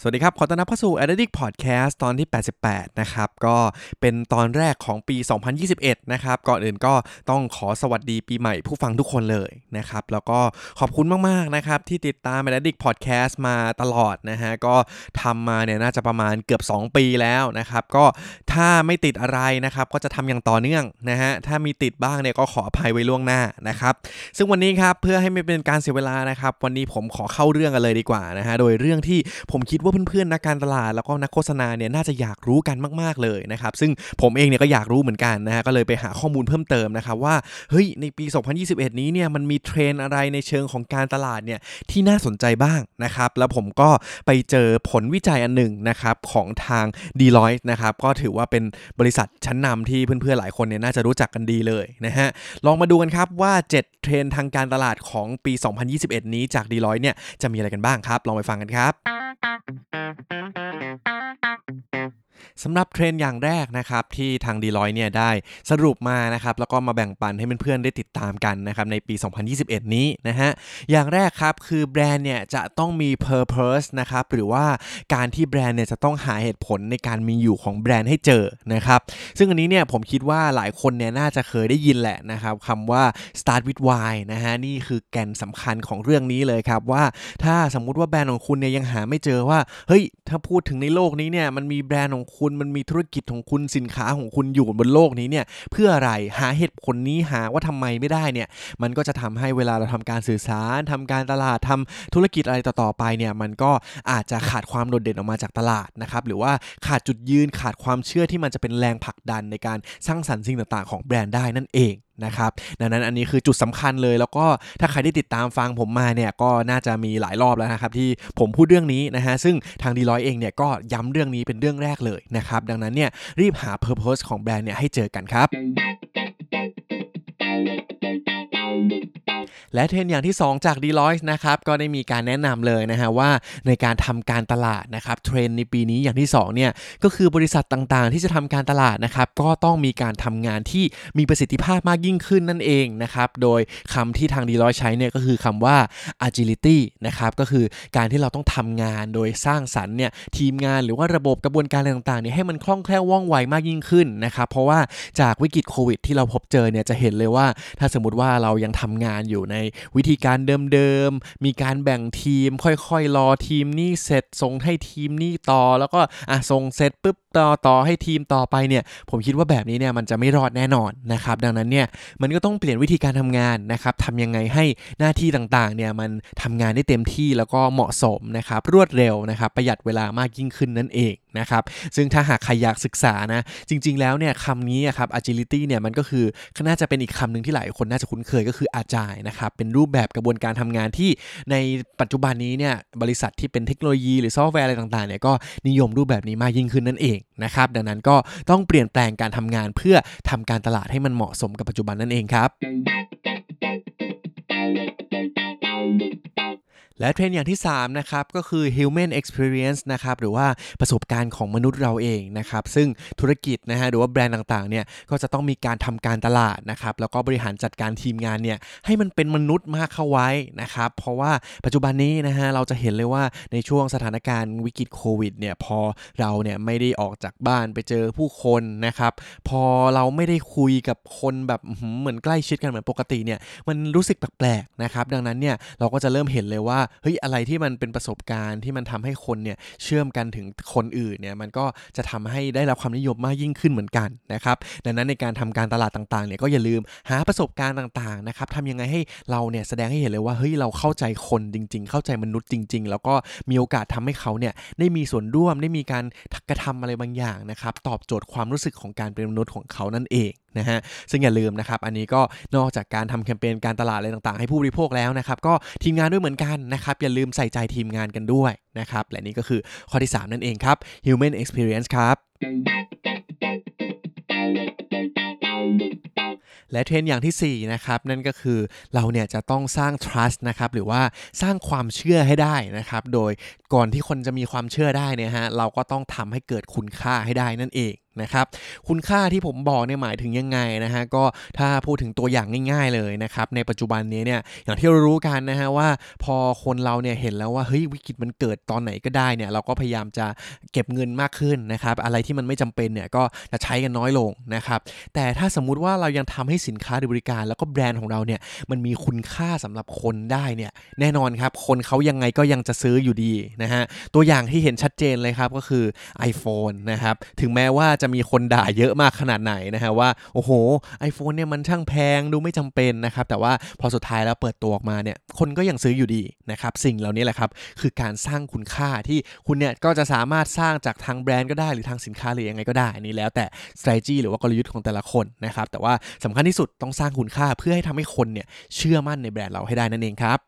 สวัสดีครับ ขอต้อนรับเข้าสู่ Addict Podcast ตอนที่ 88 นะครับ ก็เป็นตอนแรกของปี 2021 นะครับ ก่อนอื่นก็ต้องขอสวัสดีปีใหม่ผู้ฟังทุกคนเลยนะครับ แล้วก็ขอบคุณมาก ๆ นะครับ ที่ติดตาม Addict Podcast มาตลอดนะฮะ ก็ทำมาเนี่ยน่าจะประมาณเกือบ 2 ปีแล้วนะครับ ก็ถ้าไม่ติดอะไรนะครับ ก็จะทำอย่างต่อเนื่องนะฮะ ถ้ามีติดบ้างเนี่ยก็ขออภัยไว้ล่วงหน้านะครับ ซึ่งวันนี้ครับเพื่อให้ไม่เป็นการเสียเวลานะครับ วันนี้ผมขอเข้าเรื่องกันเลยดีกว่านะฮะ โดยเรื่องที่ผมคิดว่าเพื่อนๆนักการตลาดแล้วก็นักโฆษณาเนี่ยน่าจะอยากรู้กันมากๆเลยนะครับซึ่งผมเองเนี่ยก็อยากรู้เหมือนกันนะฮะก็เลยไปหาข้อมูลเพิ่มเติมนะครับว่าเฮ้ยในปี 2021 นี้เนี่ยมันมีเทรนอะไรในเชิงของการตลาดเนี่ยที่น่าสนใจบ้างนะครับแล้วผมก็ไปเจอผลวิจัยอันหนึ่งนะครับของทาง d e l o i t e นะครับก็ถือว่าเป็นบริษัทชั้นนำที่เพื่อนๆหลายคนเนี่ยน่าจะรู้จักกันดีเลยนะฮะลองมาดูกันครับว่า 7 เทรนทางการตลาดของปี 2021 นี้จาก d e l o i t e เนี่ยจะมีอะไรกันบ้างครับ ลองไปฟังกันครับ Thank you. สำหรับเทรนอย่างแรกนะครับที่ทาง Deloitte เนี่ยได้สรุปมานะครับแล้วก็มาแบ่งปันให้เพื่อนๆได้ติดตามกันนะครับในปี 2021 นี้นะฮะอย่างแรกครับคือแบรนด์เนี่ยจะต้องมี purpose นะครับหรือว่าการที่แบรนด์เนี่ยจะต้องหาเหตุผลในการมีอยู่ของแบรนด์ให้เจอนะครับซึ่งอันนี้เนี่ยผมคิดว่าหลายคนเนี่ยน่าจะเคยได้ยินแหละนะครับคำว่า start with why นะฮะนี่คือแกนสำคัญของเรื่องนี้เลยครับว่าถ้าสมมุติว่าแบรนด์ของคุณเนี่ยยังหาไม่เจอว่าเฮ้ยถ้าพูดถึงในโลกนี้เนี่ยมันมีแบรนด์ของคุณณมันมีธุรกิจของคุณสินค้าของคุณอยู่บนโลกนี้เนี่ยเพื่ออะไรหาเหตุผลนี้หาว่าทำไมไม่ได้เนี่ยมันก็จะทำให้เวลาเราทำการสื่อสารทำการตลาดทำธุรกิจอะไรต่อๆไปเนี่ยมันก็อาจจะขาดความโดดเด่นออกมาจากตลาดนะครับหรือว่าขาดจุดยืนขาดความเชื่อที่มันจะเป็นแรงผลักดันในการสร้างสรรค์สิ่งต่างๆ ของแบรนด์ได้นั่นเอง นะครับดังนั้นอันนี้คือจุดสำคัญเลย แล้วก็ถ้าใครได้ติดตามฟังผมมาเนี่ยก็น่าจะมีหลายรอบแล้วนะครับที่ผมพูดเรื่องนี้นะฮะซึ่งทาง Deloitte เองเนี่ยก็ย้ำเรื่องนี้เป็นเรื่องแรกเลยนะครับดังนั้นเนี่ยรีบหา Purpose ของแบรนด์เนี่ยให้เจอกันครับ และเทรนด์อย่างที่ 2 จาก d e l o i t e นะครับก็ได้มีการแนะนำเลยนะฮะว่าในการทำการตลาดนะครับเทรนด์ในปีนี้อย่างที่2เนี่ยก็คือบริษัทต่างๆ ที่จะทำการตลาดนะครับก็ต้องมีการทำงานที่มีประสิทธิภาพมากยิ่งขึ้นนั่นเองนะครับโดยคำที่ทาง Deloitte ใช้เนี่ยก็คือคำว่า agility นะครับก็คือการที่เราต้องทำงานโดยสร้างสรรค์เนี่ยทีมงานหรือว่าระบบกระบวนการอะไรต่างๆเนี่ยให้มันคล่องแคล่วว่องไวมากยิ่งขึ้นนะครับเพราะว่าจากวิกฤตโควิดที่เราพบเจอเนี่ยจะเห็นเลยว่า ถ้าสมมติว่าเรายังทำงานอยู่ในวิธีการเดิมๆ มีการแบ่งทีมค่อยๆ รอทีมนี้เสร็จส่งให้ทีมนี้ต่อ แล้วก็อะส่งเสร็จปุ๊บต่อต่อให้ทีมต่อไปเนี่ย ผมคิดว่าแบบนี้เนี่ยมันจะไม่รอดแน่นอนนะครับ ดังนั้นเนี่ยมันก็ต้องเปลี่ยนวิธีการทำงานนะครับทำยังไงให้หน้าที่ต่างๆเนี่ยมันทำงานได้เต็มที่แล้วก็เหมาะสมนะครับรวดเร็วนะครับประหยัดเวลามากยิ่งขึ้นนั่นเอง นะครับ ซึ่งถ้าหากใครอยากศึกษานะ จริง ๆ แล้วเนี่ยคำนี้ครับ agility เนี่ยมันก็คือน่าจะเป็นอีกคำหนึ่งที่หลายคนน่าจะคุ้นเคยก็คือ agile นะครับ เป็นรูปแบบกระบวนการทำงานที่ในปัจจุบันนี้เนี่ยบริษัทที่เป็นเทคโนโลยีหรือซอฟต์แวร์อะไรต่างๆเนี่ยก็นิยมรูปแบบนี้มากยิ่งขึ้นนั่นเองนะครับดังนั้นก็ต้องเปลี่ยนแปลงการทำงานเพื่อทำการตลาดให้มันเหมาะสมกับปัจจุบันนั่นเองครับ และเทรนด์อย่างที่ 3 นะครับ ก็คือ human experience นะครับ หรือว่าประสบการณ์ของมนุษย์เราเองนะครับ ซึ่งธุรกิจนะฮะหรือว่าแบรนด์ต่างๆเนี่ยก็จะต้องมีการทำการตลาดนะครับ แล้วก็บริหารจัดการทีมงานเนี่ยให้มันเป็นมนุษย์มากเข้าไว้นะครับ เพราะว่าปัจจุบันนี้นะฮะเราจะเห็นเลยว่าในช่วงสถานการณ์วิกฤตโควิดเนี่ยพอเราเนี่ยไม่ได้ออกจากบ้านไปเจอผู้คนนะครับ พอเราไม่ได้คุยกับคนแบบเหมือนใกล้ชิดกันเหมือนปกติเนี่ยมันรู้สึกแปลกๆนะครับดังนั้นเนี่ยเราก็จะเริ่มเห็นเลยว่าเฮ้ยอะไรที่มันเป็นประสบการณ์ที่มันทำให้คนเนี่ยเชื่อมกันถึงคนอื่นเนี่ยมันก็จะทำให้ได้รับความนิยมมากยิ่งขึ้นเหมือนกันนะครับดังนั้นในการทำการตลาดต่างๆเนี่ยก็อย่าลืมหาประสบการณ์ต่างๆนะครับทำยังไงให้เราเนี่ยแสดงให้เห็นเลยว่าเฮ้ยเราเข้าใจคนจริง ๆ เข้าใจมนุษย์จริง ๆ แล้วก็มีโอกาสทำให้เขาเนี่ยได้มีส่วนร่วมได้มีการกระทำอะไรบางอย่างนะครับตอบโจทย์ความรู้สึกของการเป็นมนุษย์ของเขานั่นเองนะฮะซึ่งอย่าลืมนะครับอันนี้ก็นอกจากการทำแคมเปญการตลาดอะไรต่างๆ ให้ผู้บริโภคแล้วนะครับก็ทีมงานด้วยเหมือนกันนะนะครับ อย่าลืมใส่ใจทีมงานกันด้วยนะครับ และนี่ก็คือข้อที่ 3 นั่นเองครับ human experience ครับและเทรนด์อย่างทีสี่ 4 นะครับ นั่นก็คือเราเนี่ยจะต้องสร้าง trust นะครับ หรือว่าสร้างความเชื่อให้ได้นะครับ โดยก่อนที่คนจะมีความเชื่อได้เนี่ยฮะเราก็ต้องทำให้เกิดคุณค่าให้ได้นั่นเอง นะครับ คุณค่าที่ผมบอกเนี่ยหมายถึงยังไงนะฮะก็ถ้าพูดถึงตัวอย่างง่าย ๆเลยนะครับ ในปัจจุบันนี้เนี่ยอย่างที่เรารู้กันนะฮะว่าพอคนเราเนี่ยเห็นแล้วว่าเฮ้ยวิกฤตมันเกิดตอนไหนก็ได้เนี่ยเราก็พยายามจะเก็บเงินมากขึ้นนะครับ อะไรที่มันไม่จำเป็นเนี่ยก็จะใช้กันน้อยลงนะครับแต่ถ้าสมมุติว่าเรายังทำให้สินค้าหรือบริการ แล้วก็แบรนด์ของเราเนี่ยมันมีคุณค่าสำหรับคนได้เนี่ยแน่นอนครับคนเขายังไงก็ยังจะซื้ออยู่ดีนะฮะตัวอย่างที่เห็นชัดเจนเลยครับก็คือ iPhone นะครับถึงแม้ว่าจะมีคนด่าเยอะมากขนาดไหนนะฮะว่าโอ้โห iPhone เนี่ยมันช่างแพงดูไม่จำเป็นนะครับแต่ว่าพอสุดท้ายแล้วเปิดตัวออกมาเนี่ยคนก็ยังซื้ออยู่ดีนะครับสิ่งเหล่านี้แหละครับคือการสร้างคุณค่าที่คุณเนี่ยก็จะสามารถสร้างจากทางแบรนด์ก็ได้หรือทางสินค้าหรือยังไงก็ได้นนี้แล้วแต่ strategy หรือว่ากลยุทธ์ของแต่ละคนนะครับแต่ว่าสำคัญที่สุดต้องสร้างคุณค่าเพื่อให้ทำให้คนเนี่ยเชื่อมั่นในแบรนด์เราให้ได้นั่นเองครับ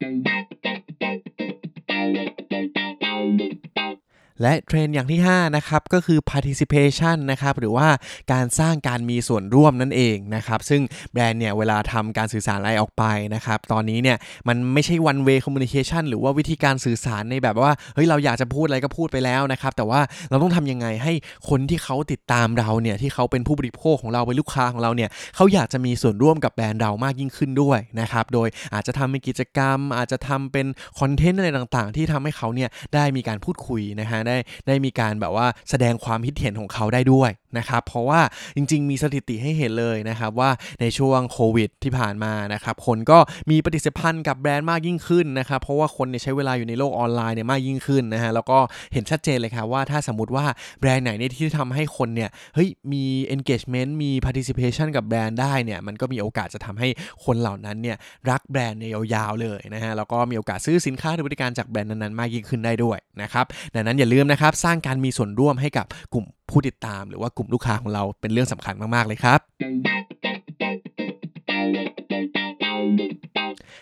และเทรนด์อย่างที่ 5 นะครับ ก็คือ participation นะครับ หรือว่าการสร้างการมีส่วนร่วมนั่นเองนะครับ ซึ่งแบรนด์เนี่ย เวลาทำการสื่อสารอะไรออกไปนะครับ ตอนนี้เนี่ย มันไม่ใช่ one way communication หรือว่าวิธีการสื่อสารในแบบว่า เฮ้ย เราอยากจะพูดอะไรก็พูดไปแล้วนะครับ แต่ว่าเราต้องทำยังไงให้คนที่เขาติดตามเราเนี่ย ที่เขาเป็นผู้บริโภคของเราเป็นลูกค้าของเราเนี่ยเขาอยากจะมีส่วนร่วมกับแบรนด์เรามากยิ่งขึ้นด้วยนะครับ โดยอาจจะทำเป็นกิจกรรม อาจจะทำเป็นคอนเทนต์อะไรต่าง ๆ ที่ทำให้เขาเนี่ยได้มีการพูดคุยนะฮะได้ได้มีการแบบว่าแสดงความคิดเห็นของเขาได้ด้วยนะครับเพราะว่าจริง ๆ มีสถิติให้เห็นเลยนะครับว่าในช่วงโควิดที่ผ่านมานะครับคนก็มีปฏิสัมพันธ์กับแบรนด์มากยิ่งขึ้นนะครับเพราะว่าคนเนี่ยใช้เวลาอยู่ในโลกออนไลน์เนี่ยมากยิ่งขึ้นนะฮะแล้วก็เห็นชัดเจนเลยครับว่าถ้าสมมติว่าแบรนด์ไหนเนี่ยที่ทำให้คนเนี่ยเฮ้ยมี engagement มี participation กับแบรนด์ได้เนี่ยมันก็มีโอกาสจะทำให้คนเหล่านั้นเนี่ยรักแบรนด์ในยาวๆเลยนะฮะแล้วก็มีโอกาสซื้อสินค้าหรือบริการจากแบรนด์นั้นๆมากยิ่งขึ้นได้ด้วยนะครับดังนั้นอย่าลืมนะครับสร้างการมีส่วนร่วมให้กับกลุ่มผู้ติดตาม หรือว่ากลุ่มลูกค้าของเราเป็นเรื่องสำคัญมากๆเลยครับ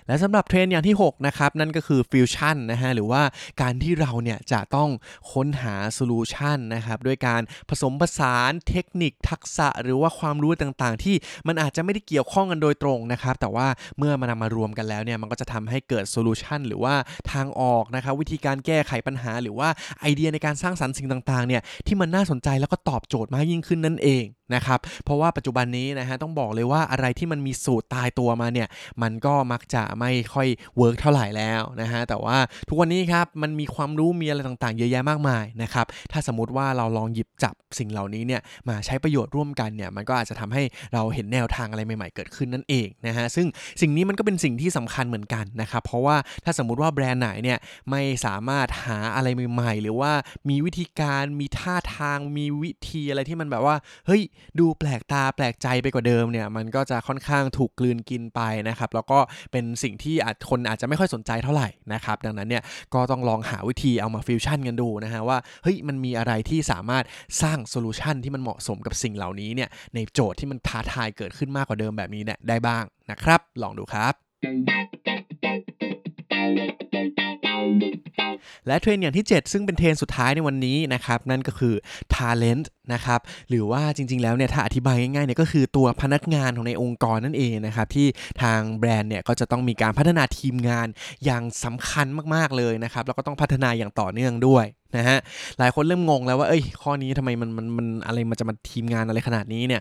และสำหรับเทรนด์อย่างที่ 6 นะครับ นั่นก็คือฟิวชั่นนะฮะหรือว่าการที่เราเนี่ยจะต้องค้นหา solution นะครับด้วยการผสมผสานเทคนิคทักษะ หรือว่าความรู้ต่างๆ ที่มันอาจจะไม่ได้เกี่ยวข้องกันโดยตรงนะครับ แต่ว่าเมื่อมันนำมารวมกันแล้วเนี่ยมันก็จะทำให้เกิด solution หรือว่าทางออกนะครับวิธีการแก้ไขปัญหา หรือว่าไอเดียในการสร้างสรรค์สิ่งต่างๆเนี่ยที่มันน่าสนใจแล้วก็ตอบโจทย์มากยิ่งขึ้นนั่นเอง นะครับเพราะว่าปัจจุบันนี้นะฮะต้องบอกเลยว่าอะไรที่มันมีสูตรตายตัวมาเนี่ยมันก็มักจะไม่ค่อย work เท่าไหร่แล้วนะฮะแต่ว่าทุกวันนี้ครับมันมีความรู้มีอะไรต่างๆ เยอะแยะมากมายนะครับถ้าสมมติว่าเราลองหยิบจับสิ่งเหล่านี้เนี่ยมาใช้ประโยชน์ร่วมกันเนี่ยมันก็อาจจะทำให้เราเห็นแนวทางอะไรใหม่ๆเกิดขึ้นนั่นเองนะฮะซึ่งสิ่งนี้มันก็เป็นสิ่งที่สำคัญเหมือนกันนะครับเพราะว่าถ้าสมมติว่าแบรนด์ไหนเนี่ยไม่สามารถหาอะไรใหม่ๆ หรือว่ามีวิธีการมีท่าทางมีวิธีอะไรที่มันแบบว่าเฮ้ยดูแปลกตาแปลกใจไปกว่าเดิมเนี่ยมันก็จะค่อนข้างถูกกลืนกินไปนะครับแล้วก็เป็นสิ่งที่อาจคนอาจจะไม่ค่อยสนใจเท่าไหร่นะครับดังนั้นเนี่ยก็ต้องลองหาวิธีเอามาฟิวชั่นกันดูนะฮะว่าเฮ้ยมันมีอะไรที่สามารถสร้าง solution ที่มันเหมาะสมกับสิ่งเหล่านี้เนี่ยในโจทย์ที่มันท้าทายเกิดขึ้นมากกว่าเดิมแบบนี้เนี่ยได้บ้างนะครับ ลองดูครับ และเทรนอย่างที่ 7 ซึ่งเป็นเทรนสุดท้ายในวันนี้นะครับนั่นก็คือ talent นะครับหรือว่าจริงๆแล้วเนี่ยถ้าอธิบายง่ายๆเนี่ยก็คือตัวพนักงานของในองค์กรนั่นเองนะครับที่ทางแบรนด์เนี่ยก็จะต้องมีการพัฒนาทีมงานอย่างสำคัญมากๆเลยนะครับแล้วก็ต้องพัฒนาอย่างต่อเนื่องด้วย นะฮะหลายคนเริ่มงงแล้วว่าเอ้ยข้อนี้ทำไมมันมันมันอะไรมันจะมาทีมงานอะไรขนาดนี้เนี่ย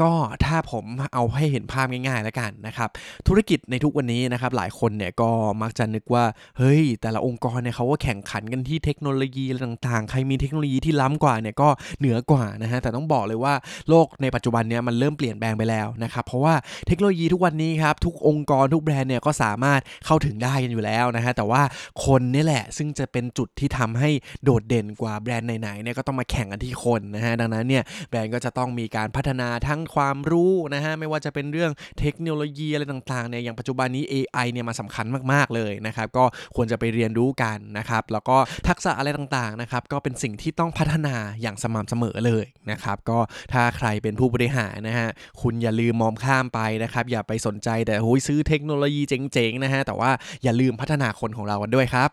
ก็ถ้าผมเอาให้เห็นภาพง่ายๆแล้วกันนะครับธุรกิจในทุกวันนี้นะครับหลายคนเนี่ยก็มักจะนึกว่าเฮ้ย แต่ละองค์กรเนี่ยเขาก็แข่งขันกันที่เทคโนโลยีอะไรต่างๆ ใครมีเทคโนโลยีที่ล้ำกว่าเนี่ยก็เหนือกว่านะฮะแต่ต้องบอกเลยว่าโลกในปัจจุบันเนี่ยมันเริ่มเปลี่ยนแปลงไปแล้วนะครับเพราะว่าเทคโนโลยีทุกวันนี้ครับทุกองค์กรทุกแบรนด์เนี่ยก็สามารถเข้าถึงได้กันอยู่แล้วนะฮะแต่ว่าคนนี่แหละซึ่งจะเป็นจุดที่ทำให้โดดเด่นกว่าแบรนด์ไหนๆเนี่ยก็ต้องมาแข่งกันที่คนนะฮะดังนั้นเนี่ยแบรนด์ก็จะต้องมีการพัฒนาทั้งความรู้นะฮะไม่ว่าจะเป็นเรื่องเทคโนโลยีอะไรต่างๆเนี่ยอย่างปัจจุบันนี้ AI เนี่ยมาสำคัญมากๆเลยนะครับก็ควรจะไปเรียนรู้กันนะครับแล้วก็ทักษะอะไรต่างๆนะครับก็เป็นสิ่งที่ต้องพัฒนาอย่างสม่ำเสมอเลยนะครับก็ถ้าใครเป็นผู้บริหารนะฮะคุณอย่าลืมมองข้ามไปนะครับอย่าไปสนใจแต่โอ้ยซื้อเทคโนโลยีเจ๋งๆนะฮะแต่ว่าอย่าลืมพัฒนาคนของเรากันด้วยครับ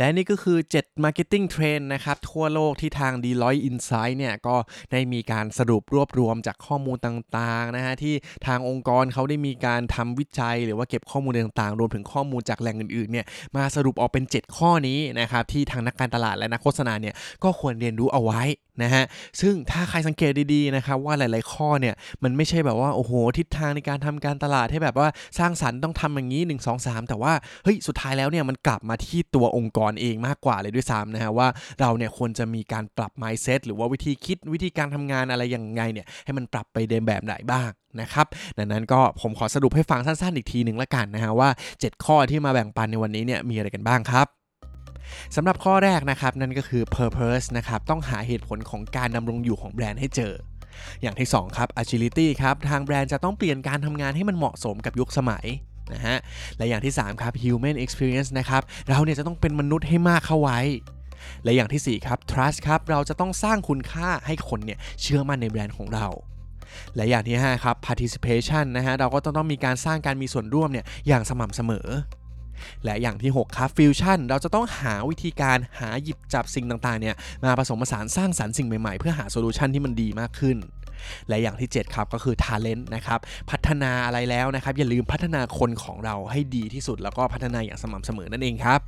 และนี่ก็คือ 7 Marketing Trend นะครับ ทั่วโลกที่ทาง Deloitte Insight เนี่ย ก็ได้มีการสรุปรวบรวมจากข้อมูลต่างๆนะฮะที่ทางองค์กรเขาได้มีการทำวิจัย หรือว่าเก็บข้อมูลต่างๆ รวมถึงข้อมูลจากแหล่งอื่นๆเนี่ยมาสรุปออกเป็น 7 ข้อนี้นะครับที่ทางนักการตลาดและนักโฆษณาเนี่ยก็ควรเรียนรู้เอาไว้นะฮะซึ่งถ้าใครสังเกตดีๆนะครับว่าหลายๆข้อเนี่ยมันไม่ใช่แบบว่าโอ้โหทิศทางในการทำการตลาดให้แบบว่าสร้างสรรค์ต้องทำอย่างนี้ 1 2 3 แต่ว่าเฮ้ยสุดท้ายแล้วเนี่ยมันกลับมาที่ตัวองค์กรเองมากกว่าเลยด้วยซ้ำนะฮะว่าเราเนี่ยควรจะมีการปรับ mindset หรือว่าวิธีคิดวิธีการทำงานอะไรยังไงเนี่ยให้มันปรับไปในแบบไหนบ้างนะครับดังนั้นก็ผมขอสรุปให้ฟังสั้นๆอีกทีหนึ่งละกันนะฮะว่า 7 ข้อที่มาแบ่งปันในวันนี้เนี่ยมีอะไรกันบ้างครับสำหรับข้อแรกนะครับนั่นก็คือ purpose นะครับต้องหาเหตุผลของการดำรงอยู่ของแบรนด์ให้เจออย่างที่ 2 ครับ agility ครับ ทางแบรนด์จะต้องเปลี่ยนการทำงานให้มันเหมาะสมกับยุคสมัย นะฮะ และอย่างที่ 3 ครับ human experience นะครับ เราเนี่ยจะต้องเป็นมนุษย์ให้มากเข้าไว้ และอย่างที่ 4 ครับ trust ครับ เราจะต้องสร้างคุณค่าให้คนเนี่ยเชื่อมั่นในแบรนด์ของเรา และอย่างที่ 5 ครับ participation นะฮะ เราก็ต้องมีการสร้างการมีส่วนร่วมเนี่ยอย่างสม่ำเสมอ และอย่างที่ 6 ครับฟิวชั่นเราจะต้องหาวิธีการหาหยิบจับสิ่งต่างๆเนี่ยมาผสมผสานสร้างสรรค์สิ่งใหม่ๆ เพื่อหา solution ที่มันดีมากขึ้นและอย่างที่ 7 ครับก็คือ Talent นะครับ พัฒนาอะไรแล้วนะครับ อย่าลืมพัฒนาคนของเราให้ดีที่สุด แล้วก็พัฒนาอย่างสม่ำเสมอนั่นเองครับ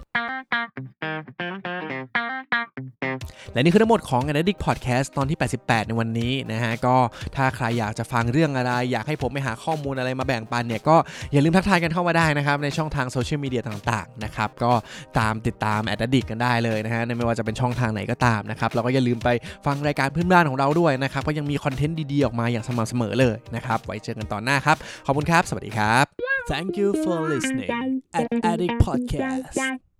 และนี่คือทั้งหมดของ a n a l y t i c Podcast ตอนที่ 88 ในวันนี้นะฮะก็ถ้าใครอยากจะฟังเรื่องอะไร อยากให้ผมไปหาข้อมูลอะไรมาแบ่งปันเนี่ยก็อย่าลืมทักทายกันเข้ามาได้นะครับ ในช่องทางโซเชียลมีเดียต่างๆนะครับก็ตามติดตาม a d d i c กันได้เลยนะฮะไม่ว่าจะเป็นช่องทางไหนก็ตามนะครับแล้วก็อย่าลืมไปฟังรายการเพื่อนบ้านของเราด้วยนะครับก็ยังมีคอนเทนต์ดีๆออกมาอย่างสม่ำเสมอเลยนะครับไว้เจอกันตอนหน้าครับขอบคุณครับ สวัสดีครับ Thank you for listening at Addict Podcast